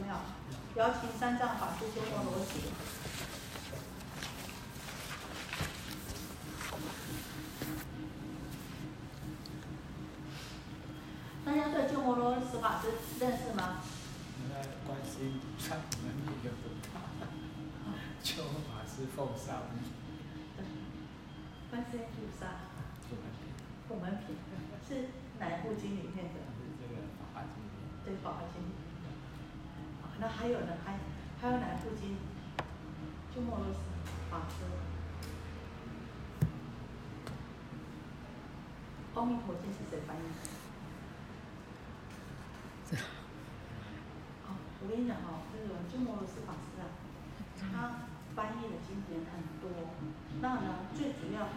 有没有？瑶琴三藏法师鸠摩罗什。大家对鸠摩罗什法师认识吗？那观世音菩萨能力就不大，就法师奉上。观世音菩萨。品。是哪一部经里面的？是这个《法华经》。对，《法华经》。那还有呢？还还有哪部经？鸠摩罗什法师。《阿弥陀经》是谁翻译的？哦，我跟你讲哈，这个鸠摩罗什法师啊，他翻译的经典很多。那呢，最主要，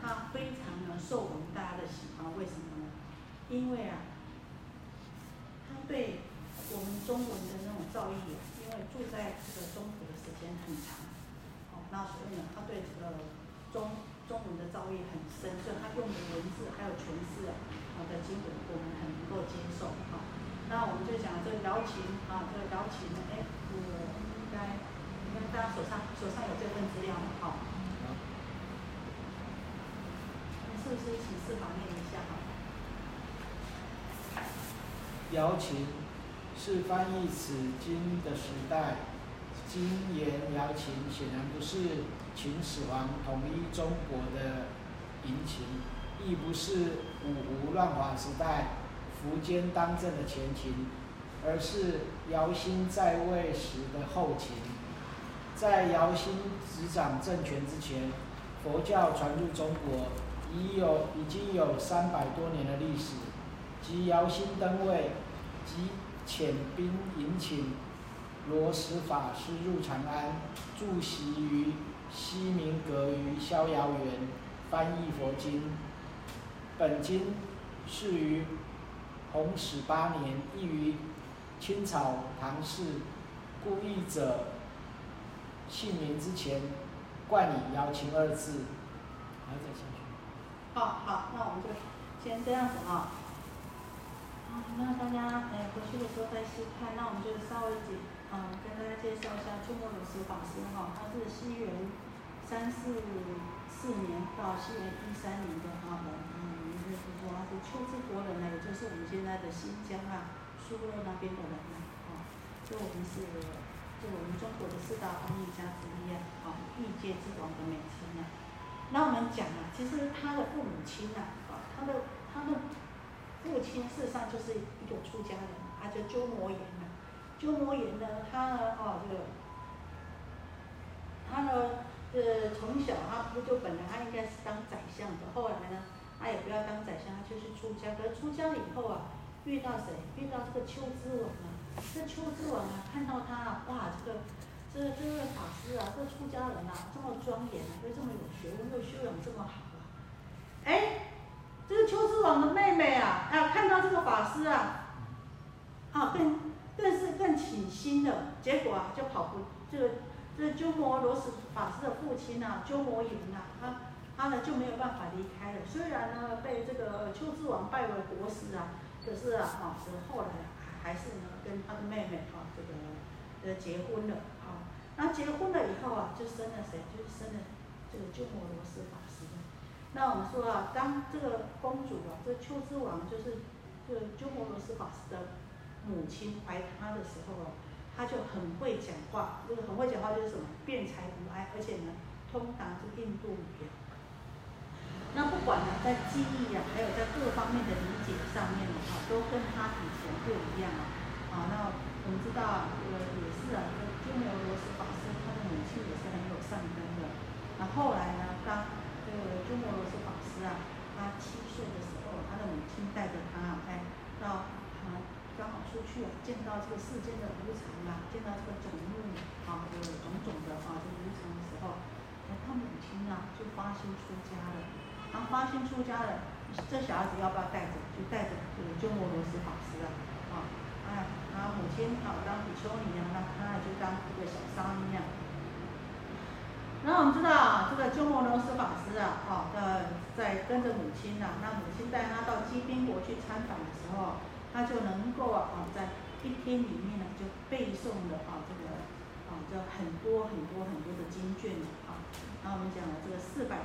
他非常呢受我们大家的喜欢，为什么呢？因为啊，他对我们中文的那种造诣，因为住在这个中国的时间很长，哦，那所以呢，他对这个中中文的造诣很深，所以他用的文字还有诠释啊的经文，我们很能够接受哈。那我们就讲这个瑶琴啊，这个瑶琴呢，哎，我应该应该大家手上手上有这份资料吗？好，你是不是请示法念一下哈？瑶琴是翻译此经的时代，经言瑶琴显然不是秦始皇统一中国的银琴，亦不是五胡乱华时代苻坚当政的前秦，而是姚兴在位时的后秦。在姚兴执掌政权之前，佛教传入中国已有已经有三百多年的历史，即姚兴登位。即遣兵迎请罗什法师入长安，住席于西明阁于逍遥园，翻译佛经。本经是于弘始八年，译于清朝唐氏，故译者姓名之前冠以瑶琴二字。还在继续。好好，那我们就先这样子啊。那大家哎回去的时候再细看，那我们就稍微简嗯跟大家介绍一下鸠摩罗什法师哈，他是西元三四四年到西元一三年的哈人，嗯，也就是说他是丘之国人呢，也就是我们现在的新疆啊、苏勒那边的人呢，啊，就我们是就我们中国的四大翻译家之一啊，啊，欲界之王的美称啊。那我们讲啊，其实他的父母亲啊，啊，他的他的。父亲事实上就是一个出家人，他叫鸠摩衍呐。鸠摩衍呢，他呢，哦，这个，他呢，呃，从小他不就本来他应该是当宰相的，后来呢，他也不要当宰相，他就是出家。可是出家以后啊，遇到谁？遇到这个丘之王啊。这丘之王啊，看到他啊，哇，这个，这这个法师啊，这出家人啊，这么庄严啊，又这么有学问，又修养这么好啊，哎。这个秋之王的妹妹啊，啊，看到这个法师啊，啊，更更是更起心了。结果啊，就跑不，这个这鸠摩罗什法师的父亲呐，鸠摩衍呐，他他呢就没有办法离开了。虽然呢被这个秋之王拜为国师啊，可是啊，啊，是后来还是呢跟他的妹妹啊，这个呃结婚了啊。那结婚了以后啊，就生了谁？就生了这个鸠摩罗什法师。那我们说啊，当这个公主啊，这秋之王就是这个鸠摩罗什法师的母亲怀他的时候啊，他就很会讲话，这个很会讲话就是什么辩才无碍，而且呢通达这印度语。那不管呢在记忆啊，还有在各方面的理解上面的话，都跟他以前不一样啊。啊，那我们知道啊，这个也是啊，这个鸠摩罗什法师他的母亲也是很有善根的。那后来呢，当这个鸠摩罗什法师啊，他七岁的时候，他的母亲带着他啊哎，到啊刚好出去啊，见到这个世间的无常啊，见到这个种木啊，这个种种的啊，这个无常的时候，哎，他母亲啊就发心出家了。然后发心出家了，这小孩子要不要带着？就带着这个鸠摩罗什法师啊，啊，哎，他母亲啊当比丘尼啊，那他就当一个小沙弥啊。然后我们知道这个鸠摩罗什法师啊，哦，的在跟着母亲呐，那母亲带他到基宾国去参访的时候，一天里面呢就背诵了啊这个啊这很多很多很多的经卷啊。那我们讲了这个四百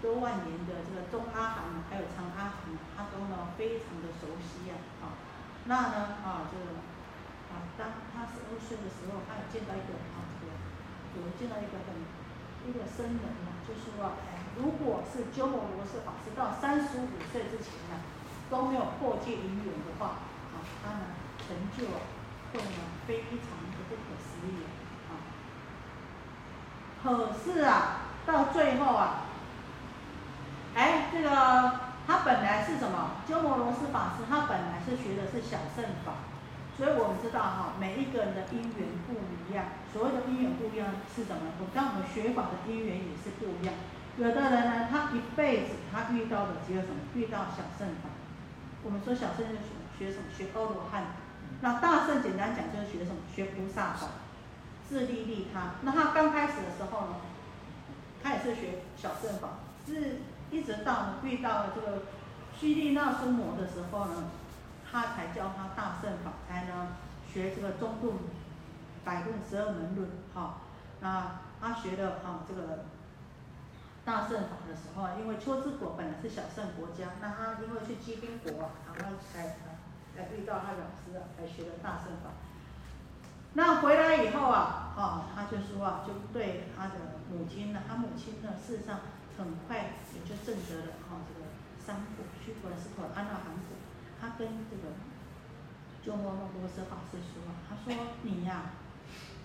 多万年的这个中阿含还有长阿含，他都呢非常的熟悉呀啊。那呢啊这个啊当他十二岁的时候，他有见到一个啊这个有见到一个很一个僧人啊，就说哎，如果是鸠摩罗什法师到三十五岁之前呢，都没有破戒因缘的话，啊，他呢成就会呢非常的不可思议啊。可是啊，到最后啊，哎，这个他本来是什么？鸠摩罗什法师，他本来是学的是小乘法。所以我们知道哈，每一个人的因缘不一样。所谓的因缘不一样是什么？我当我们学法的因缘也是不一样。有的人呢，他一辈子他遇到的只有什么？遇到小圣法。我们说小圣就学学什么？学阿罗汉。那大圣简单讲就是学什么？学菩萨法，自利利他。那他刚开始的时候呢，他也是学小圣法，是一直到遇到了这个须利那苏摩的时候呢。他才教他大圣法，才能学这个中论、百论、十二门论。哈，那他学的哈这个大圣法的时候，因为秋之国本来是小圣国家，那他因为去积冰国，然后才才遇到他老师啊，才学的大圣法。那回来以后啊，哦，他就说啊，就对他的母亲呢，他母亲呢，事实上很快也就证得了哈这个三果，须陀是陀安那含果。他跟这个鸠摩罗什法师说：“他说你呀，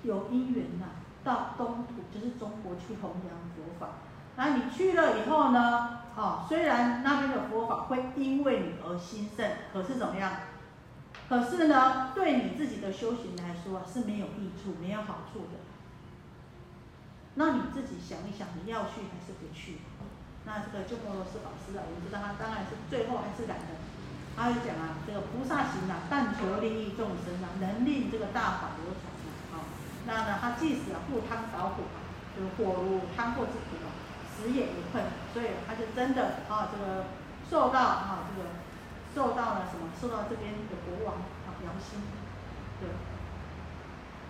有因缘呐，到东土就是中国去弘扬佛法。那你去了以后呢，哦，虽然那边的佛法会因为你而兴盛，可是怎么样？可是呢，对你自己的修行来说是没有益处、没有好处的。那你自己想一想，你要去还是不去？那这个鸠摩罗什法师啊，我们知道他当然是最后还是懒得。”他就讲啊，这个菩萨行啊，但求利益众生啊，能令这个大法流传啊。那呢，他即使啊赴汤蹈火啊，就是火炉汤或之苦啊，死也不困。所以他就真的啊，这个受到啊，这个？受到这边的国王啊姚兴的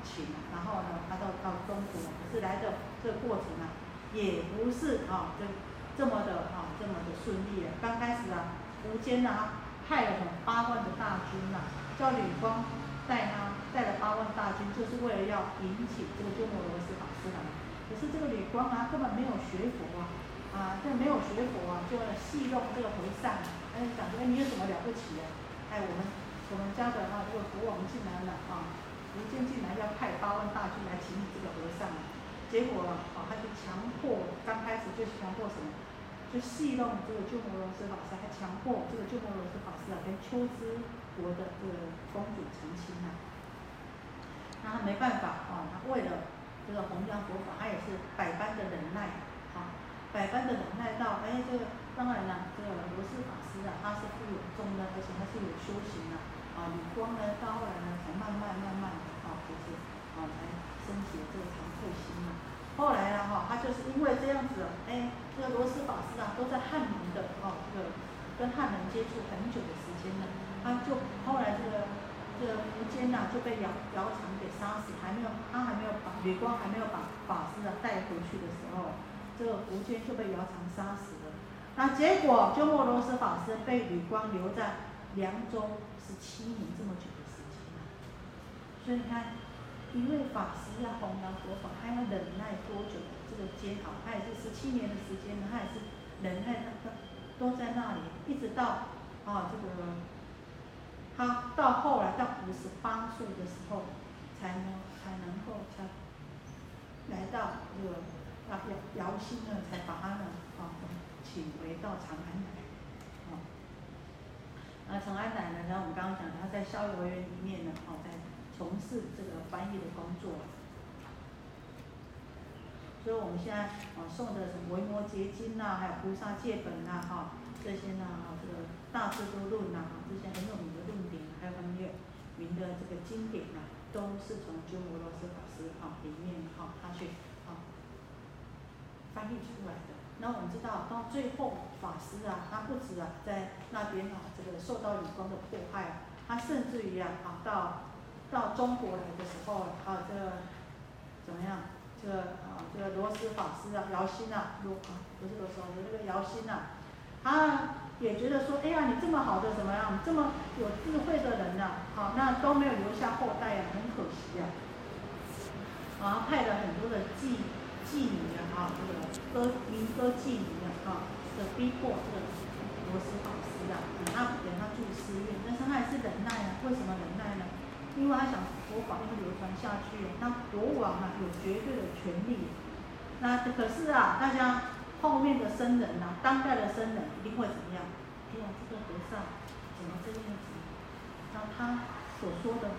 请，然后呢，他到到中国，可是来的这个过程啊，也不是啊，这这么的啊，这么的顺利的。刚开始啊，苻坚啊。派了八万的大军呐？叫吕光带他带了八万大军，就是为了要引起这个鸠摩罗什法师来。可是这个吕光啊，根本没有学佛啊，啊，这没有学佛啊，就戏弄这个和尚，哎，想说你有什么了不起啊？哎，我们我们家的啊，这个国王进来了啊，苻坚进来要派八万大军来请你这个和尚，结果啊，他就强迫，刚开始就强迫什么？就戏弄这个鸠摩罗什法师，还强迫这个鸠摩罗什法师啊跟秋之国的这个公主成亲啊。那他没办法啊，他为了这个弘扬佛法，他也是百般的忍耐啊，百般的忍耐到哎，这个当然了，这个罗斯法师啊，他是富有重的，而且他是有修行的啊。吕光呢，到后来呢，才慢慢慢慢的啊，就是啊，才升起这个惭愧心啊。后来呢，哈，他就是因为这样子，哎。这个罗斯法师啊，都在汉人的哦，这个跟汉人接触很久的时间了。他就后来这个这个苻坚呐就被姚姚苌给杀死，还没有他还没有把吕光还没有把法师啊带回去的时候，这个苻坚就被姚苌杀死。那结果鸠摩罗什法师被吕光留在凉州十七年这么久的时间了。所以你看，一位法师要弘扬佛法，他要忍耐多久？的这个煎熬，他也是十七年的时间呢，他也是忍耐，他都在那里，一直到啊这个他到后来到五十八岁的时候，才能才能够才来到这个啊姚姚兴呢，才把他呢啊请回到长安来，啊，那长安来呢，然后我们刚刚讲他在逍遥园里面呢，哦在从事这个翻译的工作。所以我们现在啊送的什么维摩诘经呐，还有菩萨戒本呐，哈这些呢，哈这个大智度论呐，哈这些很有名的论点，还有很有名的这个经典呐，都是从鸠摩罗什法师啊里面哈他去啊翻译出来的。那我们知道到最后法师啊，他不止啊在那边啊这个受到吕光的迫害啊，他甚至于啊啊到到中国来的时候，啊，这个怎么样？这个啊，这个罗斯法师啊，姚心啊，罗啊，不是罗斯法师，这个姚心啊，他也觉得说，哎呀，你这么好的怎么样？这么有智慧的人呐，好，那都没有留下后代呀，很可惜呀。啊，派了很多的妓妓女啊，啊，这个歌民歌妓女啊，啊，的逼迫这个罗斯法师啊，他给他住寺院，但是他还是忍耐啊，为什么忍耐呢？因为他想佛法要流传下去，那国王啊有绝对的权利。那可是啊，大家后面的僧人呐，当代的僧人一定会怎么样？哎呀，这个和尚怎么这样子？那他所说的，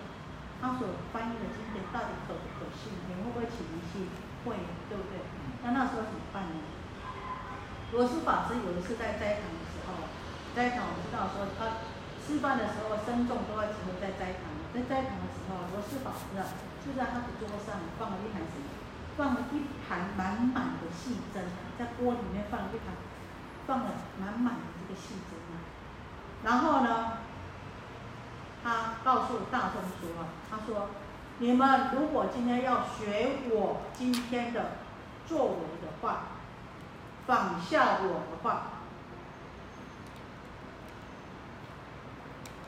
他所翻译的经典到底可不可信？你会不会起疑心？会，对不对？那那时候怎么办呢？罗斯法师有一次在斋堂的时候，斋堂我们知道说他吃饭的时候，僧众都要集合在斋堂。在斋堂的时候，罗斯法师啊，就在他的桌上放了一盘什么？放了一盘满满的细针，在锅里面放了一盘，放了满满的这个细针啊。然后呢，他告诉大众说啊，他说：你们如果今天要学我今天的作为的话，仿效我的话。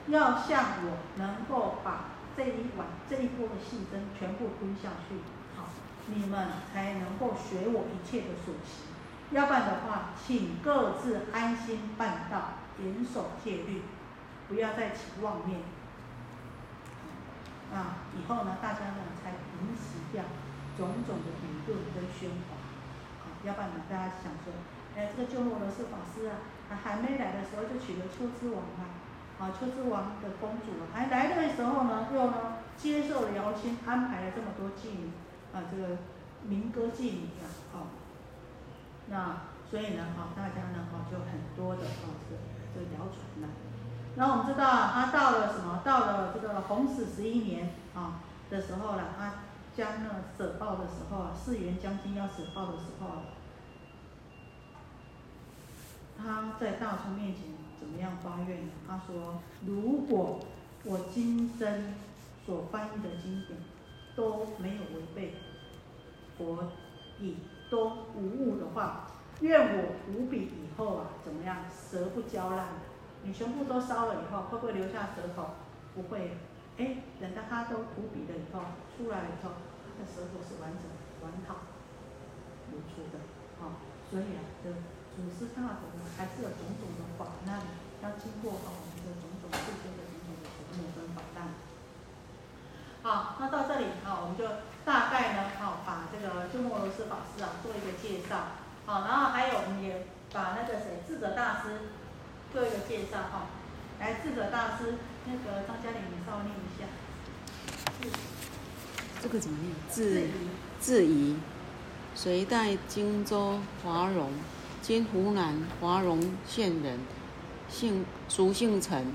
要像我能够把这一碗这一锅的细针全部吞下去，好，你们才能够学我一切的所行。要不然的话，请各自安心办道，严守戒律，不要再起妄念。啊，以后呢，大家呢才平息掉种种的舆论跟喧哗。啊，要不然呢，大家想说，哎，这个鸠摩罗什法师啊，他还没来的时候就娶了秋之王啊。啊，秋之王的公主啊，还来的时候呢，又呢接受了姚谦安排了这么多妓女，啊，这个民歌妓女啊，好，那所以呢，哈，大家呢，哈，就很多的啊，这个这谣传了。然后我们知道啊，他到了什么？到了这个弘始十一年啊的时候了，他将那舍报的时候啊，四元将军要舍报的时候，他在大众面前。怎么样发愿呢？他说：“如果我今生所翻译的经典都没有违背佛意，都无误的话，愿我无笔以后啊，怎么样？舌不焦烂。你全部都烧了以后，会不会留下舌头？不会。哎，等到他都涂笔了以后，出来了以后，他的舌头是完整、完好如初的。好，所以啊，这。”祖师大德呢，还是有种种的法难，要经过啊我们的种种世间的种种的折磨跟法难。好，那到这里啊，我们就大概呢，好把这个鸠摩罗什法师啊做一个介绍。好，然后还有我们也把那个谁智者大师做一个介绍哈。来，智者大师，那个张嘉玲，你稍微念一下。这个怎么念？智智疑，隋代荆州华容。今湖南华容县人，姓俗姓陈，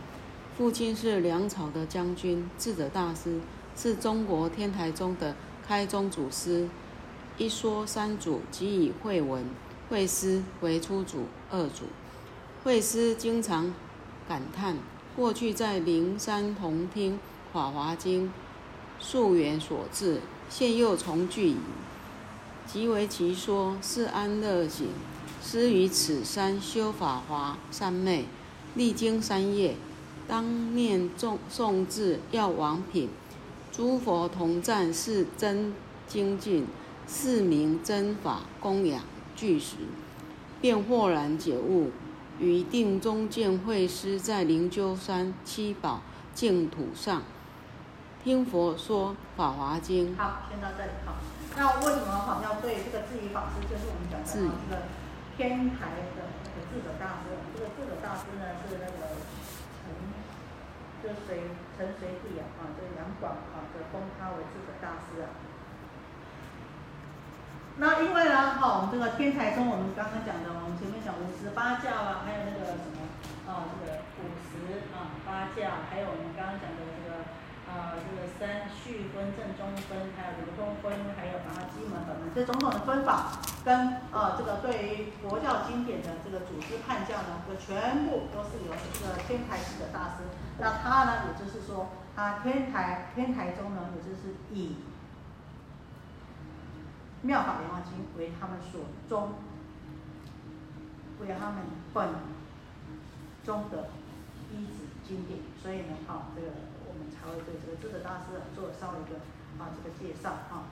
父亲是梁朝的将军智者大师，是中国天台宗的开宗祖师。一说三祖即以慧文、慧思为初祖、二祖。慧思经常感叹：过去在灵山同听《法华经》，溯源所至，现又重聚矣。即为其说是安乐行。师于此山修法华三昧，历经三夜，当念诵诵至要王品，诸佛同赞是真精进，是名真法供养具实，便豁然解悟。于定中见慧师在灵鹫山七宝净土上，听佛说法华经。好，先到这里。好，那为什么好要对这个智疑法师，就是我们讲的这个？天台的那个智者大师，这个智者大师呢是那个陈，就随陈随地啊，啊，这个杨广啊，就封他为智者大师啊。那因为呢，哈，我们这个天台宗，我们刚刚讲的，我们前面讲五十八教啊，还有那个什么，啊，这个五十啊八教，还有我们刚刚讲的这个。啊，这个三序分、正中分，还有流通分，还有把它基门等等，这种种的分法，跟呃这个对于佛教经典的这个组织判教呢，就全部都是由这个天台寺的大师。那他呢，也就是说，他天台天台宗呢，也就是以妙法莲华经为他们所宗，为他们本宗的一子经典，所以呢，哈，这个我们才会对这个智者大师做稍微一个啊这个介绍啊。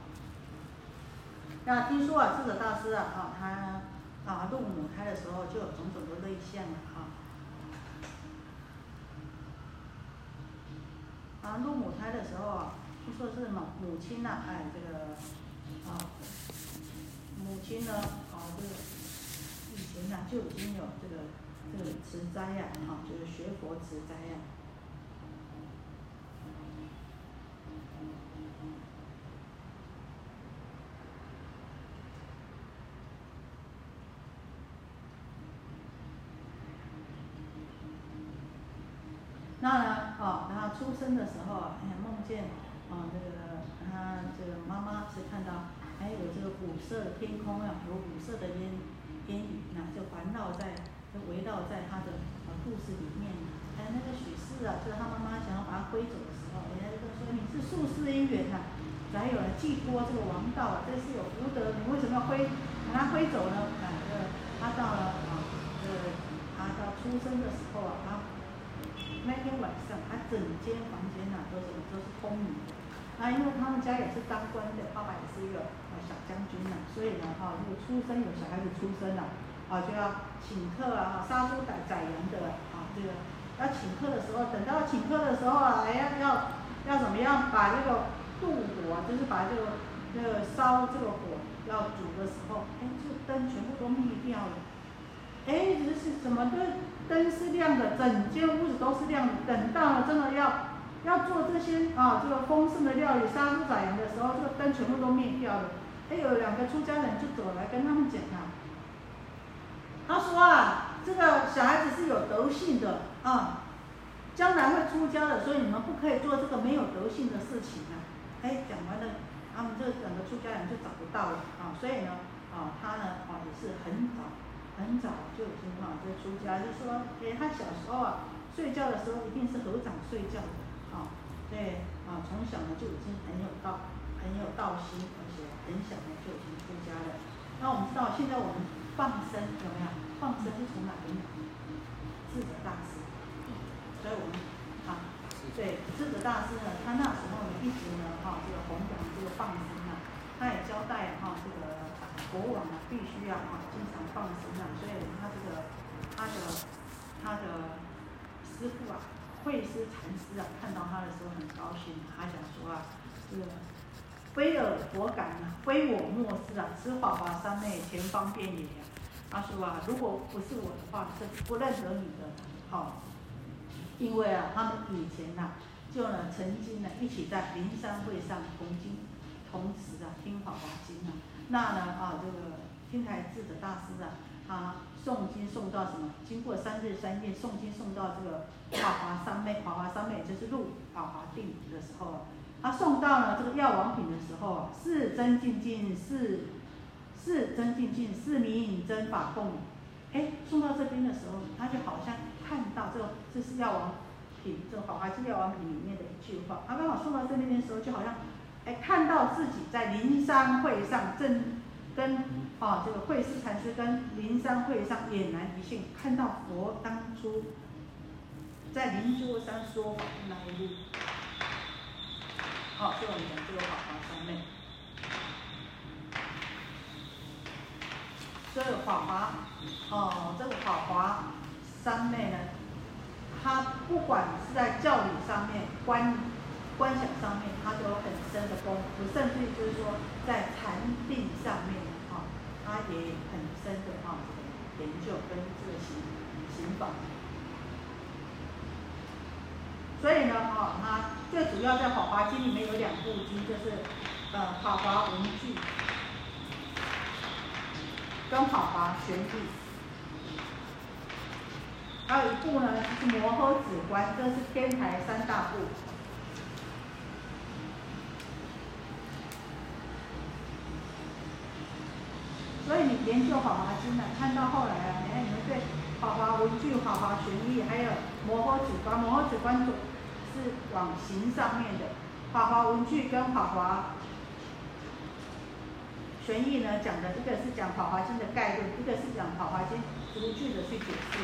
那听说啊，智者大师啊，啊他啊入母胎的时候就有种种的类象了啊。啊，入母胎的时候啊，听说是母母亲呐，哎，这个啊，母亲呢，啊，这个以前呢就已经有这个这个持斋呀，哈，就是学佛持斋呀。那呢，哦，然后出生的时候啊，哎，梦见，啊，这个他这个妈妈是看到，还有这个五色天空啊，有五色的烟烟雨，那就环绕在，就围绕在他的啊肚子里面。还有，那个许氏啊，就是他妈妈想要把他挥走的时候，人家就说你是宿世姻缘呐，还有人寄托这个王道啊，这是有福德，你为什么要挥把他挥走呢？啊，这他到了啊，这他到出生的时候啊，他。那天晚上，他整间房间呐都是都是空明的。啊，因为他们家也是当官的，爸爸也是一个呃小将军呐，所以呢，哈，如果出生有小孩子出生了，啊，就要请客啊，杀猪宰宰羊的啊，这个要请客的时候，等到请客的时候啊，哎要要要怎么样把这个渡火，就是把这个这个烧这个火要煮的时候，哎，这个灯全部都灭掉了。哎，这是什么？这灯是亮的，整间屋子都是亮的。等到了真的要要做这些啊，这个丰盛的料理，杀猪宰羊的时候，这个灯全部都灭掉了。哎，有两个出家人就走来跟他们讲啊，他说啊，这个小孩子是有德性的啊，将来会出家的，所以你们不可以做这个没有德性的事情啊。哎，讲完了，他们这两个出家人就找不到了啊，所以呢，啊，他呢，啊，也是很早。很早就已经啊，就出家，就说，哎，他小时候啊，睡觉的时候一定是合掌睡觉，啊，对，啊，从小呢就已经很有道，很有道心，而且很小呢就已经出家了。那我们知道，现在我们放生有没有？放生是从哪里来？智者大师，所以我们啊，对，智者大师呢，他那时候呢一直呢，哈，这个弘扬这个放生啊，他也交代哈，这个国王啊，必须要哈，经常放生啊，所以他这个他的他的师傅啊，慧师禅师啊，看到他的时候很高兴，他想说啊，这个非尔佛感啊，非我莫是啊，此法华三昧前方便也。他说啊，如果不是我的话，是不认得你的，好，因为啊，他们以前呐，就呢曾经呢一起在灵山会上同经同时啊听法华经啊。那呢啊，这个天台智者大师啊，他诵经诵到什么？经过三日三夜诵经诵到这个法华三昧，法华三昧就是入法华定的时候，他诵到了这个药王品的时候，是真静静，是是真静静，是名真法供。哎，送到这边的时候，他就好像看到这个这是药王品，这个法华经药王品里面的一句话。他刚好送到这边的时候，就好像。哎，看到自己在灵山会上正跟啊这个慧师禅师跟灵山会上俨然一现，看到佛当初在灵鹫山说法的那一幕。好，就我们讲这个法华三昧。这个法华，哦，这个法华三昧呢，它不管是在教理上面观。观想上面，他都有很深的功夫，甚至就是说，在禅定上面，他也很深的哈研究跟这个行行法。所以呢，哈，他最主要在《法华经》里面有两部经，就是呃《法华文具》跟《法华玄义》，还有一部呢是《摩诃止观》，这是天台三大部。所以你研究《法华经》呢，看到后来啊，你看你们对《法华文具》《法华玄义》还有《摩诃止观》，《摩诃止观》是往形上面的。法华文具跟法华玄义呢讲的，一个是讲法华经的概论，一个是讲法华经逐句的去解释。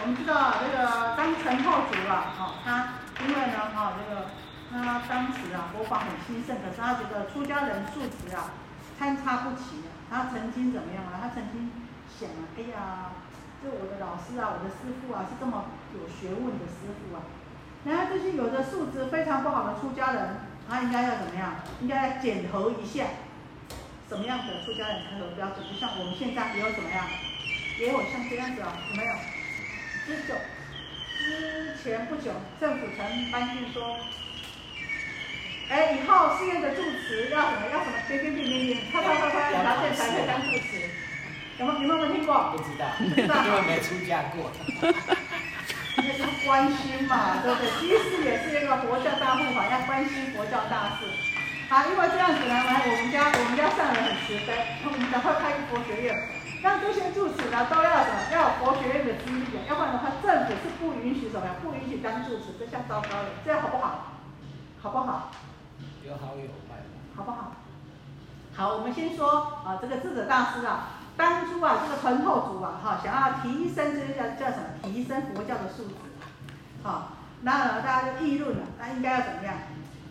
我们知道这个当陈后主啊，哦，他因为呢，哦，这个他当时啊，佛法很兴盛，可是他觉得出家人素质啊参差不齐啊。他曾经怎么样啊？他曾经想啊，哎呀，这我的老师啊，我的师傅啊，是这么有学问的师傅啊。然后这些有的素质非常不好的出家人，他应该要怎么样？应该要检核一下，什么样的出家人才合标准？就像我们现在也有怎么样，也有像这样子啊，有没有？之久之前不久，政府曾颁布说，哎，以后寺院的住持要什么？要什么？别别别别别，快快快快，条件才可以当住持。有没有？有没有听过？不知道，因为没出家过。那是关心嘛，对不对？居士也是一个佛教大护法，要关心佛教大事。好，因为这样子呢，来我们家，我们家上人很慈悲，我们赶快开个佛学院，让这些住持呢都要什么？要有佛学院的资历，要不然的话，政府是不允许什么呀？不允许当住持，这下糟糕了，这样好不好？好不好？有好有坏。好不好？好，我们先说啊，这个智者大师啊。当初啊，这个陈后主啊，哈，想要提升这个叫叫什么？提升佛教的素质，好，那大家就议论了，那应该要怎么样？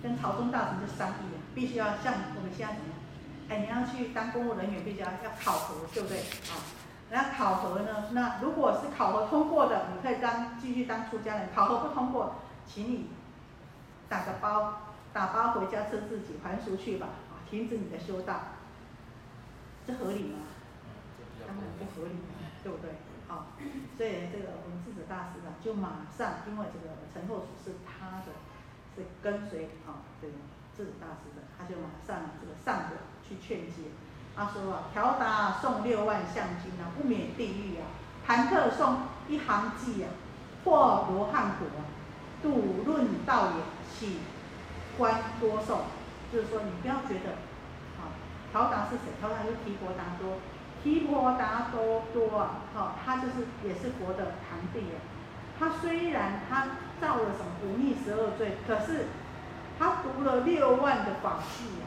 跟朝中大臣就商议了，必须要像我们现在怎么样？哎，你要去当公务人员，必须要要考核，对不对？啊，那考核呢？那如果是考核通过的，你可以当继续当出家人；考核不通过，请你打个包，打包回家吃自己，还俗去吧，啊，停止你的修道，这合理吗？当然不合理，对不对？好，所以这个我们智者大师呢，就马上因为这个陈后主是他的，是跟随啊这个智者大师的，他就马上这个上表去劝诫。他说啊，调达送六万象金啊，不免地狱啊；盘特送一行记啊，或罗汉果啊，笃论道也，起观多寿。就是说，你不要觉得，啊，调达是谁？调达是提婆达多。提婆达多多啊，好，他就是也是佛的堂弟啊。他虽然他造了什么忤逆十二罪，可是他读了六万的法器啊。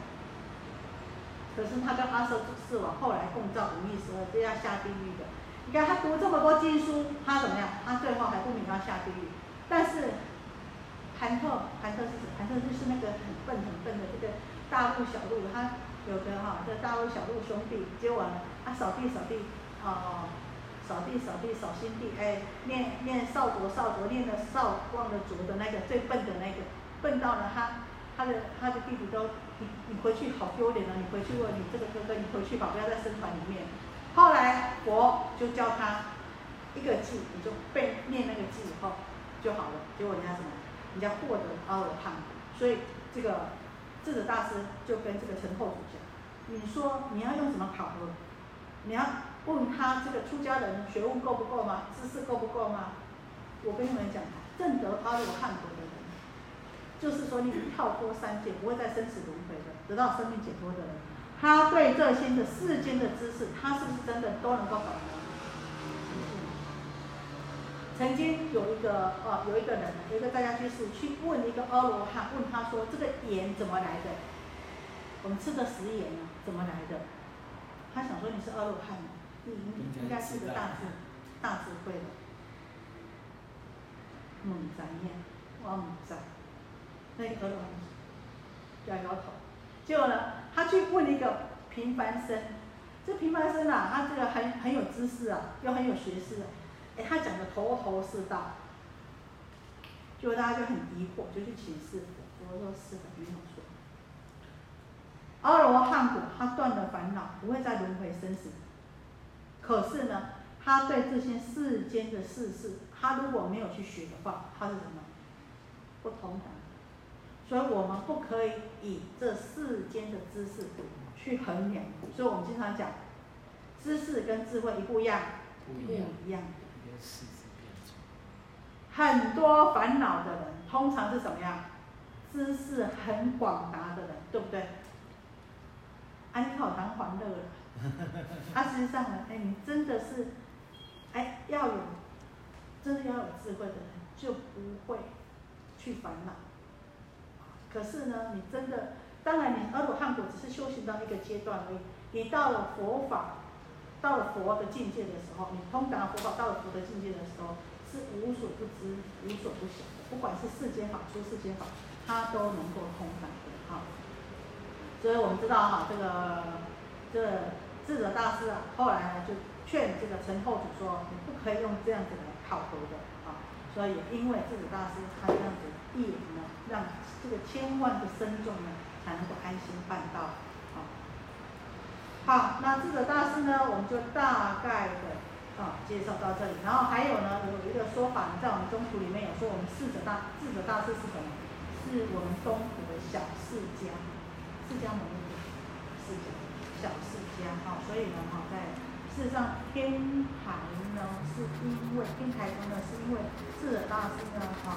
可是他跟阿舍世王后来共造忤逆十二罪要下地狱的。你看他读这么多经书，他怎么样？他最后还不免要下地狱。但是盘特，盘特是什么？盘特就是那个很笨很笨的这个大陆小路，他。有个哈，这大陆小陆兄弟接完了，啊扫地扫地，哦，扫地扫地扫心地，哎，念念少卓少卓，念的少忘了卓的那个最笨的那个，笨到了他他的他的弟弟都，你你回去好丢脸啊！你回去问你这个哥哥，你回去吧，不要在僧团里面。后来佛就教他一个字，你就背念那个字以后就好了。结果人家什么？人家获得阿罗汉。所以这个智者大师就跟这个陈后主讲。你说你要用什么考核？你要问他这个出家人学问够不够吗？知识够不够吗？我跟你们讲，正得阿罗汉果的人，就是说你跳脱三界，不会再生死轮回的，得到生命解脱的人，他对这些的世间的知识，他是不是真的都能够搞懂？曾经有一个哦，有一个人，有一个大家居士去问一个阿罗汉，问他说这个盐怎么来的？我们吃的食盐啊，怎么来的？他想说你是阿罗汉，你应该是个大智大智慧的。猛在念，我猛在，那个阿罗汉摇摇头。结果呢，他去问一个平凡生，这平凡生啊，他这个很很有知识啊，又很有学识，哎，他讲的头头是道。结果大家就很疑惑，就去请师傅，我说师傅，你说。阿罗汉果，他断了烦恼，不会再轮回生死。可是呢，他对这些世间的事事，他如果没有去学的话，他是什么？不同的。所以我们不可以以这世间的知识去衡量。所以我们经常讲，知识跟智慧一不一样？不一样。很多烦恼的人，通常是什么样？知识很广达的人，对不对？安好堂欢乐了，啊，实际上呢，哎，你真的是，哎要有，真的要有智慧的人，就不会去烦恼。可是呢，你真的，当然你阿罗汉果只是修行到一个阶段而已。你到了佛法，到了佛的境界的时候，你通达佛法到了佛的境界的时候，是无所不知、无所不晓的。不管是世间法、出世间法，他都能够通达的哈。所以我们知道哈，这个这智者大师啊，后来呢就劝这个陈后主说，你不可以用这样子来考核的啊。所以因为智者大师他这样子一言呢，让这个千万的僧众呢才能够安心办道。好，那智者大师呢，我们就大概的啊介绍到这里。然后还有呢，有一个说法，在我们中途里面有说，我们智者大智者大师是什么？是我们东土的小释迦，释迦牟尼释迦，小释迦。好，所以呢，哈，在事实上天台呢，是因为天台宗呢，是因为智者大师呢，哈，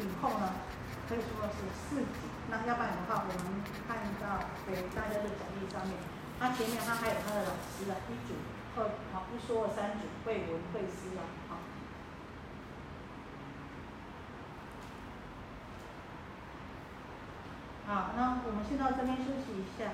以后呢，可以说是四级。那要不然的话，我们看到给大家的讲义上面。他前面他还有他的老师啊，一组二好一说了三组会文慧师啊，好。好，那我们先到这边休息一下。